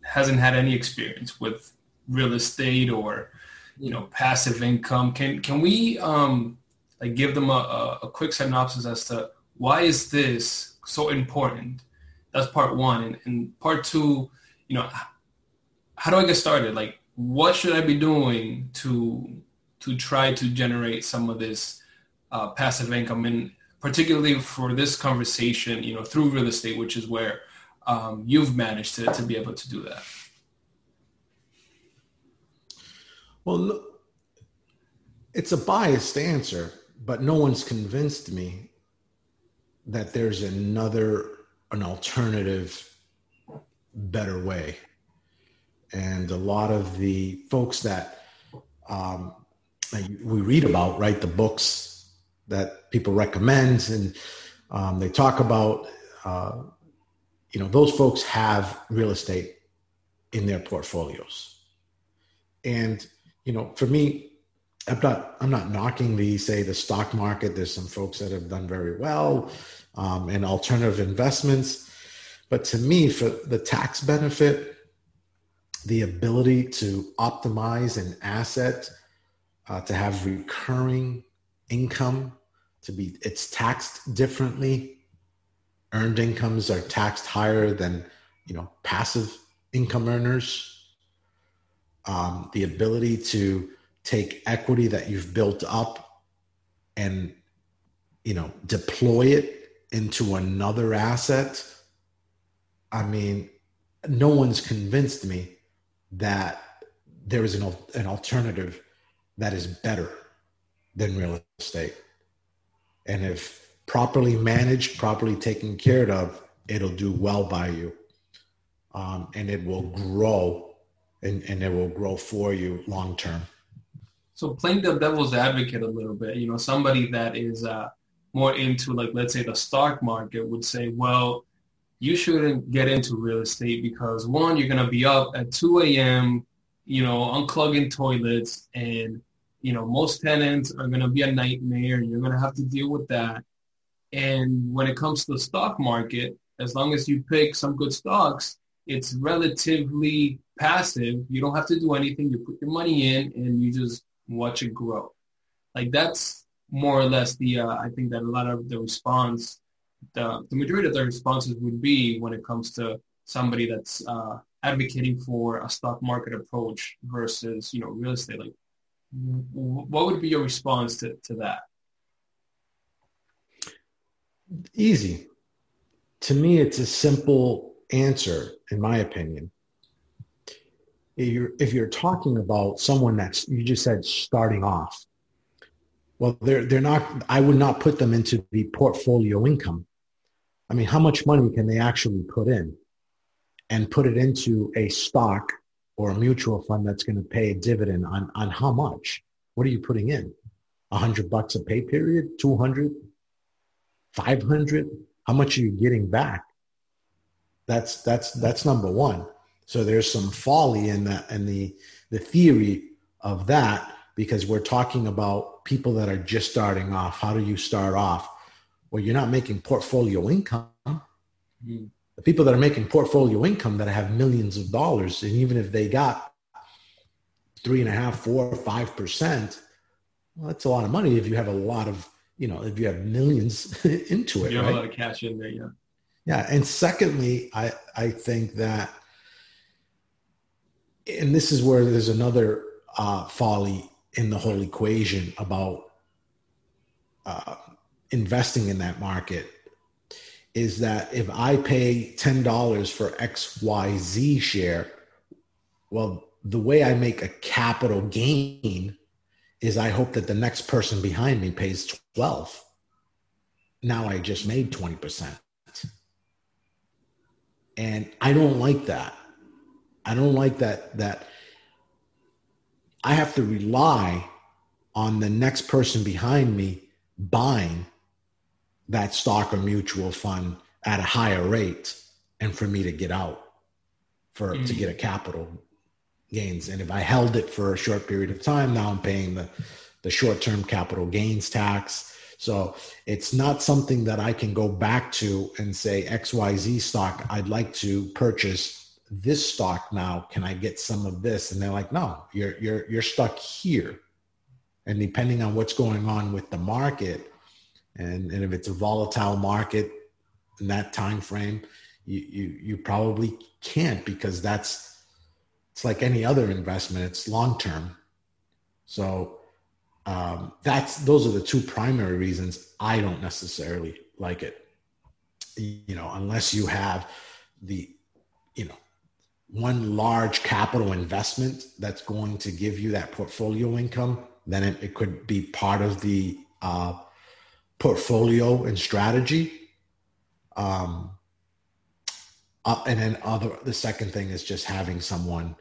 A: hasn't had any experience with real estate or you know passive income. Can can we um like give them a, a, quick synopsis as to why is this so important? That's part one. And, and part two you know how do i get started? Like what should i be doing to to try to generate some of this uh, passive income? And particularly for this conversation you know through real estate which is where um, you've managed to, to be able to do that
B: well it's a biased answer, but no one's convinced me that there's another, an alternative, better way. And a lot of the folks that um, we read about, right, the books that people recommend and um, they talk about, uh, you know, those folks have real estate in their portfolios. And, you know, for me, I'm not I'm not knocking the say the stock market. There's some folks that have done very well, um, and alternative investments. But to me, for the tax benefit, the ability to optimize an asset, uh, to have recurring income, to be it's taxed differently. Earned incomes are taxed higher than you know passive income earners. Um, the ability to take equity that you've built up and you know deploy it into another asset i mean no one's convinced me that there is an, an alternative that is better than real estate and if properly managed properly taken care of it'll do well by you um, and it will grow and, and it will grow for you long term
A: so playing the devil's advocate a little bit, you know, somebody that is uh, more into like, let's say the stock market would say, well, you shouldn't get into real estate because one, you're going to be up at 2 a.m., you know, unclogging toilets and, you know, most tenants are going to be a nightmare. and You're going to have to deal with that. And when it comes to the stock market, as long as you pick some good stocks, it's relatively passive. You don't have to do anything. You put your money in and you just watch it grow. Like that's more or less the uh, I think that a lot of the response, the the majority of the responses would be when it comes to somebody that's uh, advocating for a stock market approach versus you know real estate. Like, what would be your response to to that?
B: Easy. To me, it's a simple answer, in my opinion. if you're, if you're talking about someone that's, you just said starting off, well, they're, they're not, I would not put them into the portfolio income. I mean, how much money can they actually put in and put it into a stock or a mutual fund that's going to pay a dividend on, on how much? What are you putting in? A hundred bucks a pay period? 200? 500? How much are you getting back? That's, that's, that's number one. So there's some folly in that, in the, the theory of that because we're talking about people that are just starting off. How do you start off? Well, you're not making portfolio income. Mm-hmm. The people that are making portfolio income that have millions of dollars, and even if they got three and a half, four, five percent, well, that's a lot of money if you have a lot of, you know, if you have millions into it.
A: You have
B: right?
A: a lot of cash in there, yeah.
B: Yeah. And secondly, I, I think that, and this is where there's another uh, folly in the whole equation about uh, investing in that market is that if I pay $10 for XYZ share, well, the way I make a capital gain is I hope that the next person behind me pays 12. Now I just made 20%. And I don't like that. I don't like that that I have to rely on the next person behind me buying that stock or mutual fund at a higher rate and for me to get out for mm-hmm. to get a capital gains. And if i held it for a short period of time now i'm paying the the short-term capital gains tax. So it's not something that i can go back to and say xyz stock i'd like to purchase this stock now. Can i get some of this? And they're like no you're you're you're stuck here. And depending on what's going on with the market and, and if it's a volatile market in that time frame, you, you, you probably can't because that's, it's like any other investment. It's long-term. So um, that's, those are the two primary reasons I don't necessarily like it. You know, unless you have the, you know, one large capital investment that's going to give you that portfolio income, then it, it could be part of the uh, portfolio and strategy. Um, uh, and then other the second thing is just having someone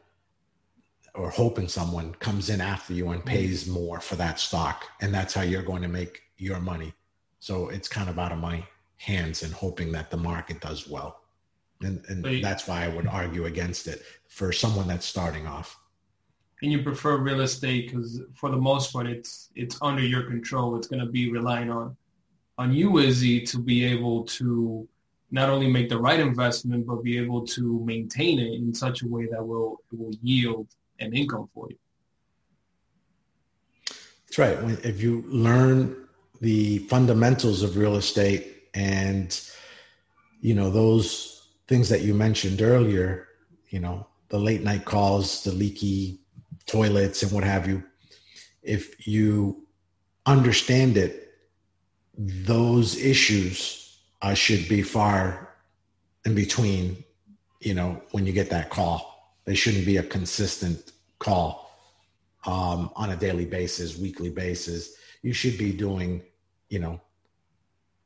B: or hoping someone comes in after you and mm-hmm. pays more for that stock, and that's how you're going to make your money. So it's kind of out of my hands and hoping that the market does well. And, and that's why I would argue against it for someone that's starting off.
A: And you prefer real estate because for the most part, it's it's under your control. It's going to be relying on on you, Izzy, to be able to not only make the right investment, but be able to maintain it in such a way that will will yield an income for you.
B: That's right. If you learn the fundamentals of real estate and you know those things that you mentioned earlier, you know the late night calls, the leaky toilets, and what have you. If you understand it those issues uh, should be far in between, you know, when you get that call. They shouldn't be a consistent call um, on a daily basis, weekly basis. You should be doing, you know,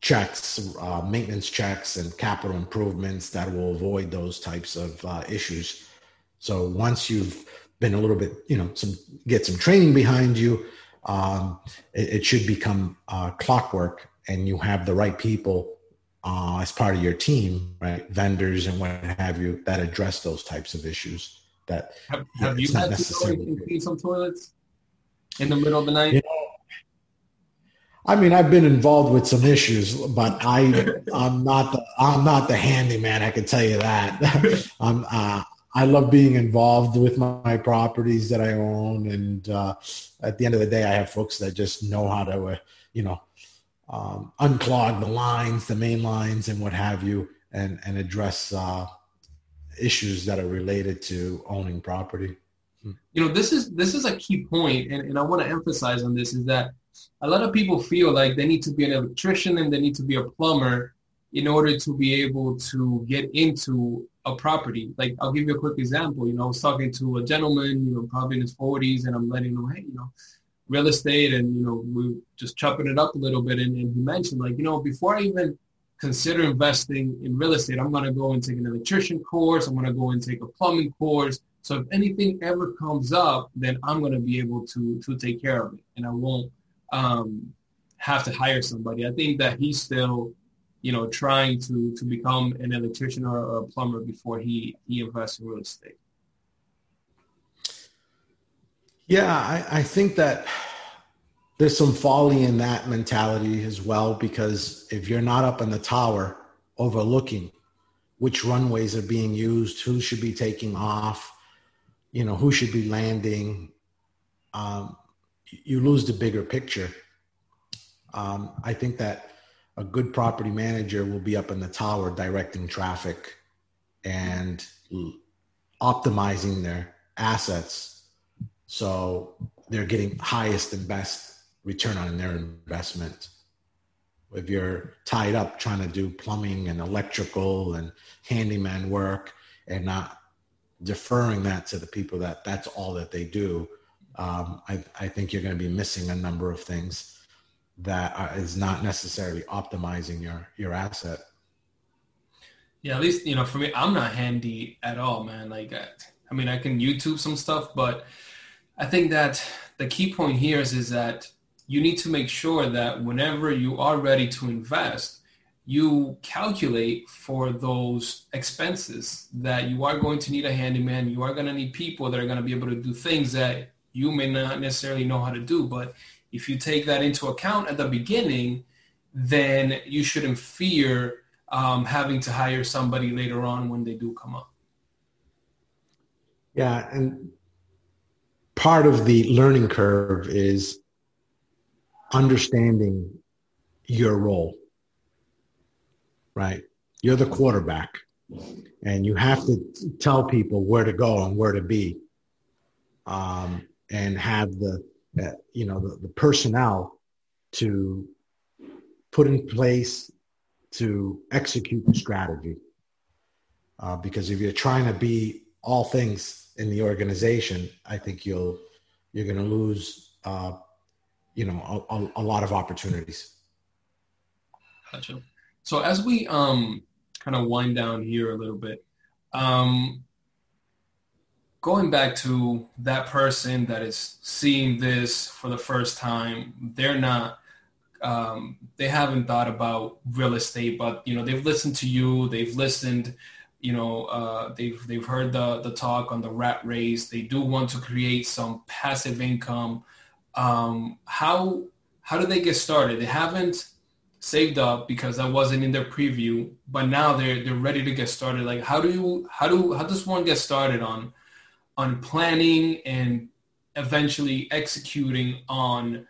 B: checks, uh, maintenance checks, and capital improvements that will avoid those types of uh, issues. So once you've been a little bit, you know, some get some training behind you, um, it, it, should become uh, clockwork and you have the right people uh, as part of your team, right? Vendors and what have you that address those types of issues. That
A: have, have you had to go and clean some toilets in the middle of the night? You know,
B: I mean, I've been involved with some issues, but I, I'm not the, I'm not the handyman. I can tell you that. I'm, uh, I love being involved with my, my properties that I own, and uh, at the end of the day, I have folks that just know how to, uh, you know, um, unclog the lines, the main lines, and what have you, and and address uh, issues that are related to owning property.
A: Hmm. You know, this is this is a key point, and, and I want to emphasize on this is that a lot of people feel like they need to be an electrician and they need to be a plumber in order to be able to get into a property. Like I'll give you a quick example. You know, I was talking to a gentleman, you know, probably in his forties, and I'm letting him, hey, you know, real estate, and you know, we just chopping it up a little bit, and, and he mentioned like, you know, before I even consider investing in real estate, I'm going to go and take an electrician course. I'm going to go and take a plumbing course. So if anything ever comes up, then I'm going to be able to to take care of it, and I won't um, have to hire somebody. I think that he's still you know, trying to to become an electrician or, a plumber before he he invests in real estate?
B: Yeah, I, I think that there's some folly in that mentality as well because if you're not up in the tower overlooking which runways are being used, who should be taking off, you know, who should be landing, um, you lose the bigger picture. Um, I think that a good property manager will be up in the tower directing traffic and optimizing their assets so they're getting highest and best return on their investment if you're tied up trying to do plumbing and electrical and handyman work and not deferring that to the people that that's all that they do um, I, I think you're going to be missing a number of things that is not necessarily optimizing your your asset.
A: Yeah, at least you know for me, I'm not handy at all, man. Like, I, I mean, I can YouTube some stuff, but I think that the key point here is is that you need to make sure that whenever you are ready to invest, you calculate for those expenses that you are going to need a handyman. You are going to need people that are going to be able to do things that you may not necessarily know how to do, but if you take that into account at the beginning, then you shouldn't fear um, having to hire somebody later on when they do come up.
B: Yeah, and part of the learning curve is understanding your role, right? You're the quarterback, and you have to tell people where to go and where to be, um, and have the uh, you know, the, the personnel to put in place to execute the strategy. Uh, because if you're trying to be all things in the organization, I think you'll you're going to lose, uh, you know, a, a, lot of opportunities.
A: Gotcha. So as we um, kind of wind down here a little bit, um, going back to that person that is seeing this for the first time, they're not, um, they haven't thought about real estate, but you know they've listened to you, they've listened, you know, uh, they've they've heard the the talk on the rat race. They do want to create some passive income. Um, how how do they get started? They haven't saved up because that wasn't in their preview, but now they're they're ready to get started. Like how do you how do how does one get started on on planning and eventually executing on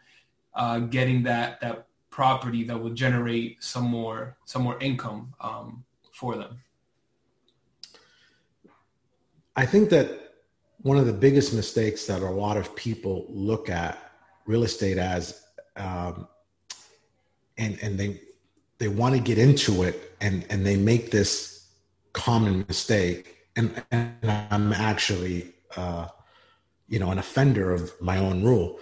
A: uh, getting that that property that will generate some more some more income um, for them.
B: I think that one of the biggest mistakes that a lot of people look at real estate as, um, and and they they want to get into it, and and they make this common mistake, and, and I'm actually uh, you know, an offender of my own rule.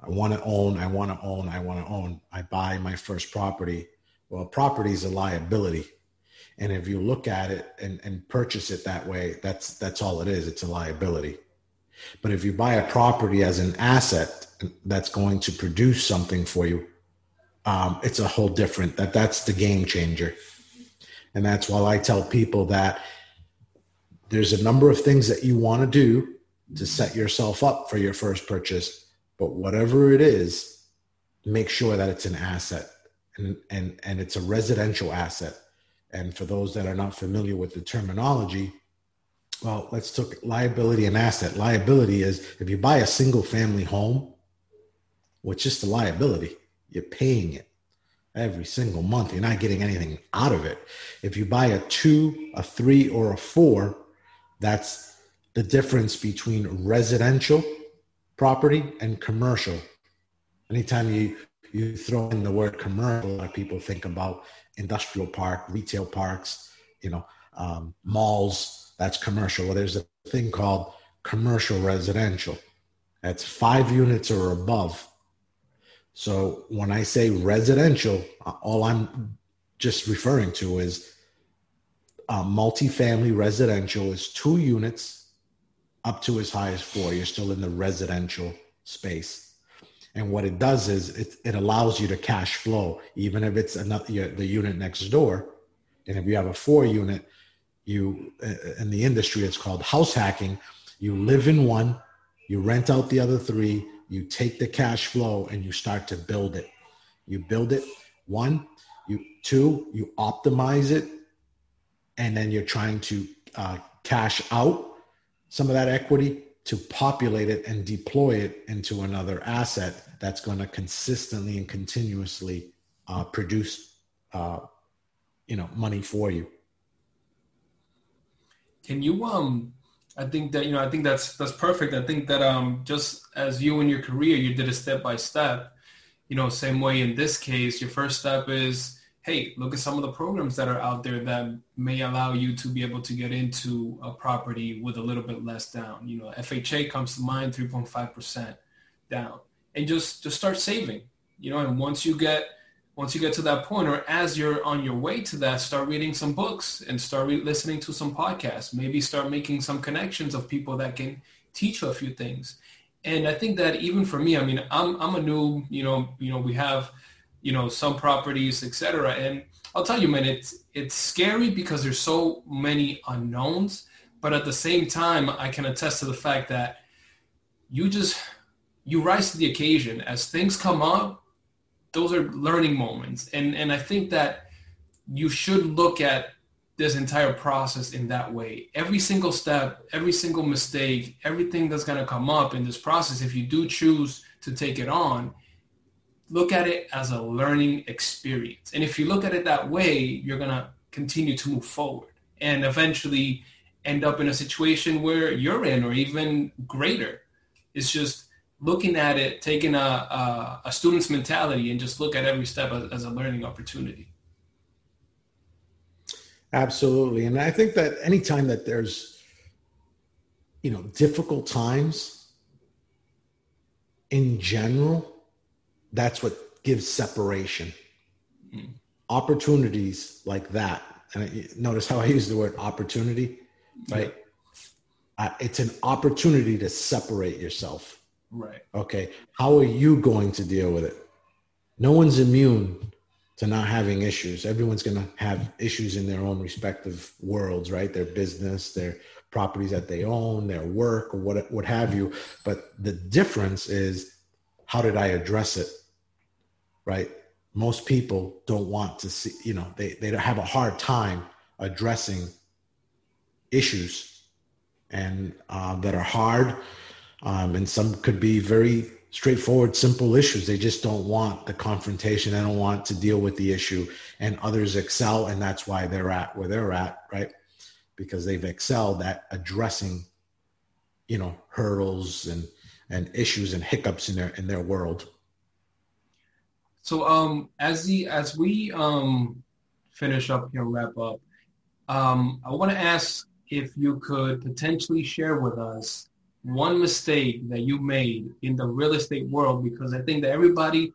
B: I want to own, I want to own, I want to own. I buy my first property. Well, property is a liability. And if you look at it and, and purchase it that way, that's that's all it is. It's a liability. But if you buy a property as an asset that's going to produce something for you, um, it's a whole different that that's the game changer. And that's why I tell people that there's a number of things that you want to do to set yourself up for your first purchase, but whatever it is, make sure that it's an asset and, and, and it's a residential asset. And for those that are not familiar with the terminology, well, let's talk liability and asset. Liability is if you buy a single family home, it's just a liability. You're paying it every single month. You're not getting anything out of it. If you buy a two, a three, or a four, that's the difference between residential property and commercial. Anytime you, you throw in the word commercial, a lot of people think about industrial park, retail parks, you know, um, malls, that's commercial. Well, there's a thing called commercial residential. That's five units or above. So when I say residential, uh, all I'm just referring to is uh, multifamily residential is two units up to as high as four. You're still in the residential space. And what it does is it, it allows you to cash flow, even if it's another the unit next door. And if you have a four unit, you uh, in the industry it's called house hacking. You live in one, you rent out the other three, you take the cash flow and you start to build it. You build it one, you two, you optimize it, and then you're trying to uh, cash out some of that equity to populate it and deploy it into another asset that's going to consistently and continuously uh, produce, uh, you know, money for you.
A: Can you um I think that you know I think that's that's perfect. I think that um just as you in your career you did a step by step, you know, same way in this case, your first step is hey, look at some of the programs that are out there that may allow you to be able to get into a property with a little bit less down. You know, FHA comes to mind, 3.5% down. And just just start saving. You know, and once you get once you get to that point or as you're on your way to that start reading some books and start re- listening to some podcasts maybe start making some connections of people that can teach you a few things and i think that even for me i mean i'm, I'm a new you know you know we have you know some properties etc and i'll tell you man it's it's scary because there's so many unknowns but at the same time i can attest to the fact that you just you rise to the occasion. As things come up those are learning moments. And and i think that you should look at this entire process in that way. Every single step every single mistake everything that's going to come up in this process if you do choose to take it on look at it as a learning experience and if you look at it that way you're going to continue to move forward and eventually end up in a situation where you're in or even greater it's just looking at it, taking a, a, a, student's mentality and just look at every step as, as, a learning opportunity.
B: Absolutely. And I think that anytime that there's, you know, difficult times in general, that's what gives separation. Mm. Opportunities like that. And I, notice how I use the word opportunity, right? Yeah. Uh, it's an opportunity to separate yourself
A: Right.
B: Okay. How are you going to deal with it? No one's immune to not having issues. Everyone's going to have issues in their own respective worlds, right? Their business, their properties that they own, their work, or what what have you. But the difference is how did I address it? Right? Most people don't want to see, you know, they, they have a hard time addressing issues and uh, that are hard um, and some could be very straightforward, simple issues. They just don't want the confrontation. They don't want to deal with the issue. And others excel, and that's why they're at where they're at, right? Because they've excelled at addressing, you know, hurdles and and issues and hiccups in their in their world.
A: So, um, as the as we um finish up here, wrap up, um, I want to ask if you could potentially share with us one mistake that you made in the real estate world because I think that everybody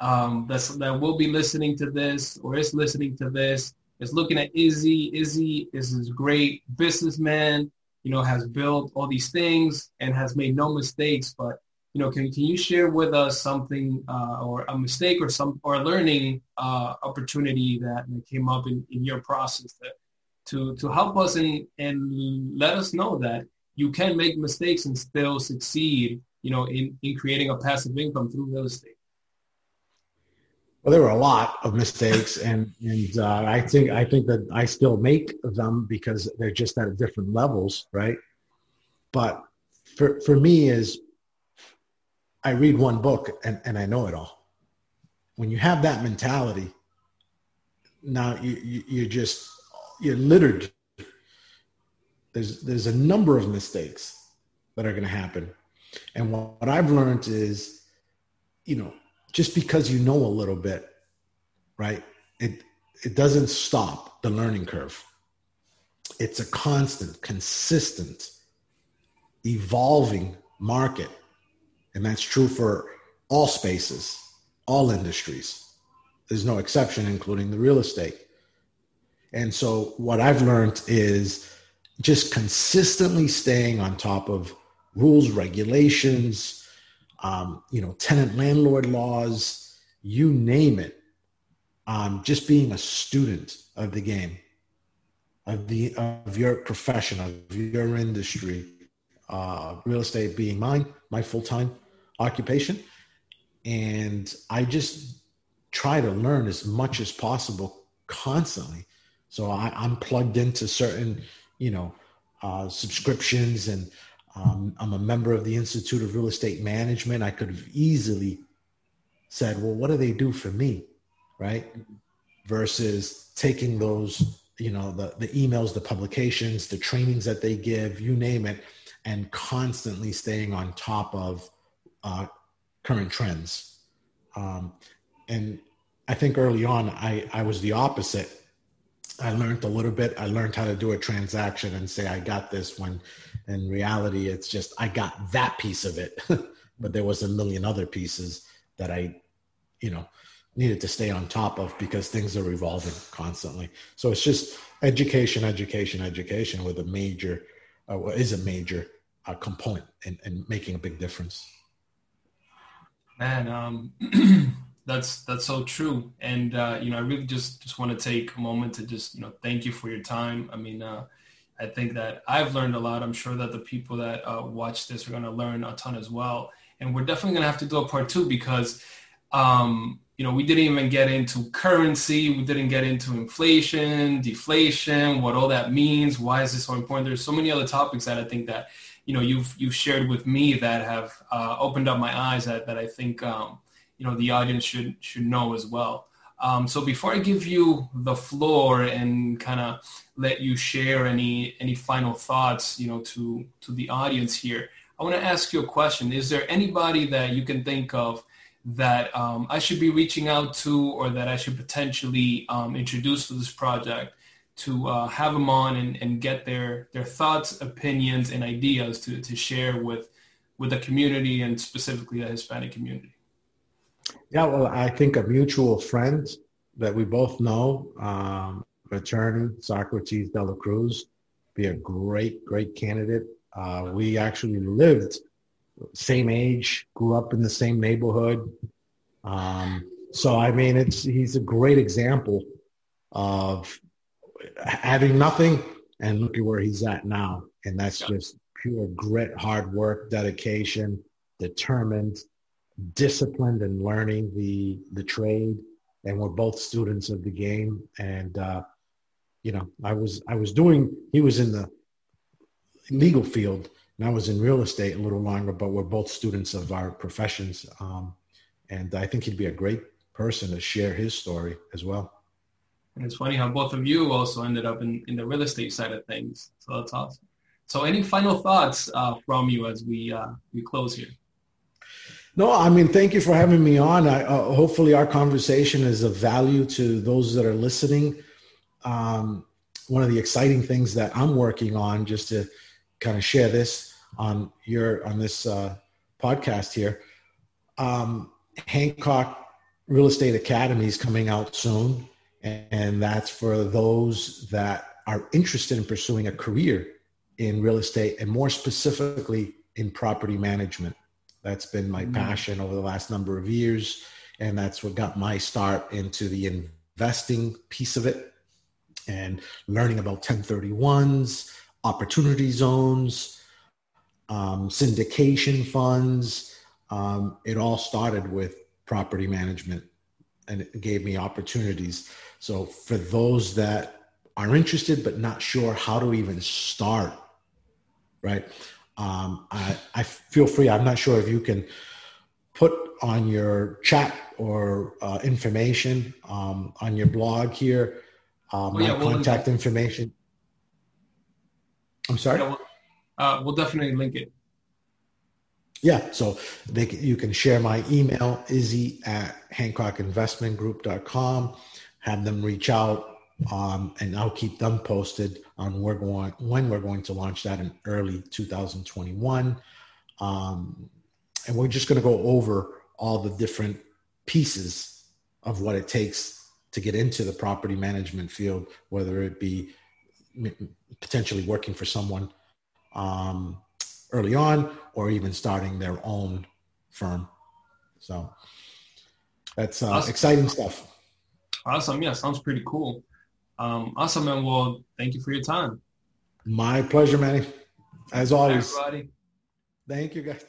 A: um, that's, that will be listening to this or is listening to this is looking at Izzy. Izzy is this great businessman, you know, has built all these things and has made no mistakes. But, you know, can, can you share with us something uh, or a mistake or some or a learning uh, opportunity that, came up in, in your process that, to, to help us and, and let us know that you can make mistakes and still succeed, you know, in, in creating a passive income through real estate?
B: Well, there were a lot of mistakes, and and uh, I think I think that I still make them because they're just at different levels, right? But for for me, is I read one book and, and I know it all. When you have that mentality, now you, you you're just you're littered there's there's a number of mistakes that are going to happen and what, what i've learned is you know just because you know a little bit right it it doesn't stop the learning curve it's a constant, consistent, evolving market. And that's true for all spaces, all industries. There's no exception, including the real estate. And so, what I've learned is just consistently staying on top of rules, regulations, um, you know, tenant landlord laws, you name it. Um, just being a student of the game, of the of your profession, of your industry, uh, real estate being mine, my full time occupation, and I just try to learn as much as possible constantly. So I, I'm plugged into certain, you know, uh, subscriptions and um, I'm a member of the Institute of Real Estate Management. I could have easily said, well, what do they do for me? Right. Versus taking those, you know, the, the emails, the publications, the trainings that they give, you name it, and constantly staying on top of uh, current trends. Um, and I think early on, I, I was the opposite. I learned a little bit. I learned how to do a transaction and say, I got this when in reality, it's just, I got that piece of it. but there was a million other pieces that I, you know, needed to stay on top of because things are evolving constantly. So it's just education, education, education with a major, uh, is a major uh, component in, in making a big difference.
A: Man, um, that's that's so true, and uh, you know, I really just just want to take a moment to just you know thank you for your time. I mean, uh, I think that I've learned a lot. I'm sure that the people that uh, watch this are going to learn a ton as well, and we're definitely going to have to do a part two because. Um, you know, we didn't even get into currency. We didn't get into inflation, deflation, what all that means. Why is this so important? There's so many other topics that I think that you know you've you've shared with me that have uh, opened up my eyes that that I think um, you know the audience should should know as well. Um, so before I give you the floor and kind of let you share any any final thoughts, you know, to to the audience here, I want to ask you a question. Is there anybody that you can think of that um, I should be reaching out to, or that I should potentially um, introduce to this project to uh, have them on and, and get their their thoughts, opinions, and ideas to to share with with the community and specifically the Hispanic community?
B: Yeah, well, I think a mutual friend that we both know, um, attorney Socrates Dela Cruz, be a great, great candidate. Uh, we actually lived same age, grew up in the same neighborhood. Um, so I mean, it's he's a great example of having nothing and look at where he's at now. And that's yeah. just pure grit, hard work, dedication, determined, disciplined in learning the the trade. And we're both students of the game. And uh, you know, I was I was doing he was in the legal field and I was in real estate a little longer, but we're both students of our professions. Um, and I think he'd be a great person to share his story as well.
A: And it's funny how both of you also ended up in, in the real estate side of things. So that's awesome. So any final thoughts uh, from you as we uh, we close here?
B: No, I mean, thank you for having me on. I, uh, hopefully, our conversation is of value to those that are listening. Um, one of the exciting things that I'm working on, just to kind of share this on your on this uh, podcast here, um, Hancock Real Estate Academy is coming out soon and that's for those that are interested in pursuing a career in real estate and more specifically in property management. That's been my mm-hmm. passion over the last number of years. And that's what got my start into the investing piece of it and learning about 1031s, opportunity zones, um, syndication funds. Um, it all started with property management and it gave me opportunities. So for those that are interested but not sure how to even start, right? Um, I, I feel free. I'm not sure if you can put on your chat or uh, information um, on your blog here uh, my yeah, we'll contact information. I'm sorry.
A: Yeah, we'll, uh, we'll definitely link it.
B: Yeah, so they you can share my email, izzy at hancockinvestmentgroup.com have them reach out. um, and I'll keep them posted on we're going when we're going to launch that in early 2021. Um, and we're just going to go over all the different pieces of what it takes to get into the property management field, whether it be potentially working for someone um, early on or even starting their own firm. So that's uh, awesome. exciting stuff.
A: Awesome. Yeah, sounds pretty cool. Um, awesome, man. Well, thank you for your time.
B: My pleasure, Manny. As always.
A: Everybody.
B: Thank you, guys.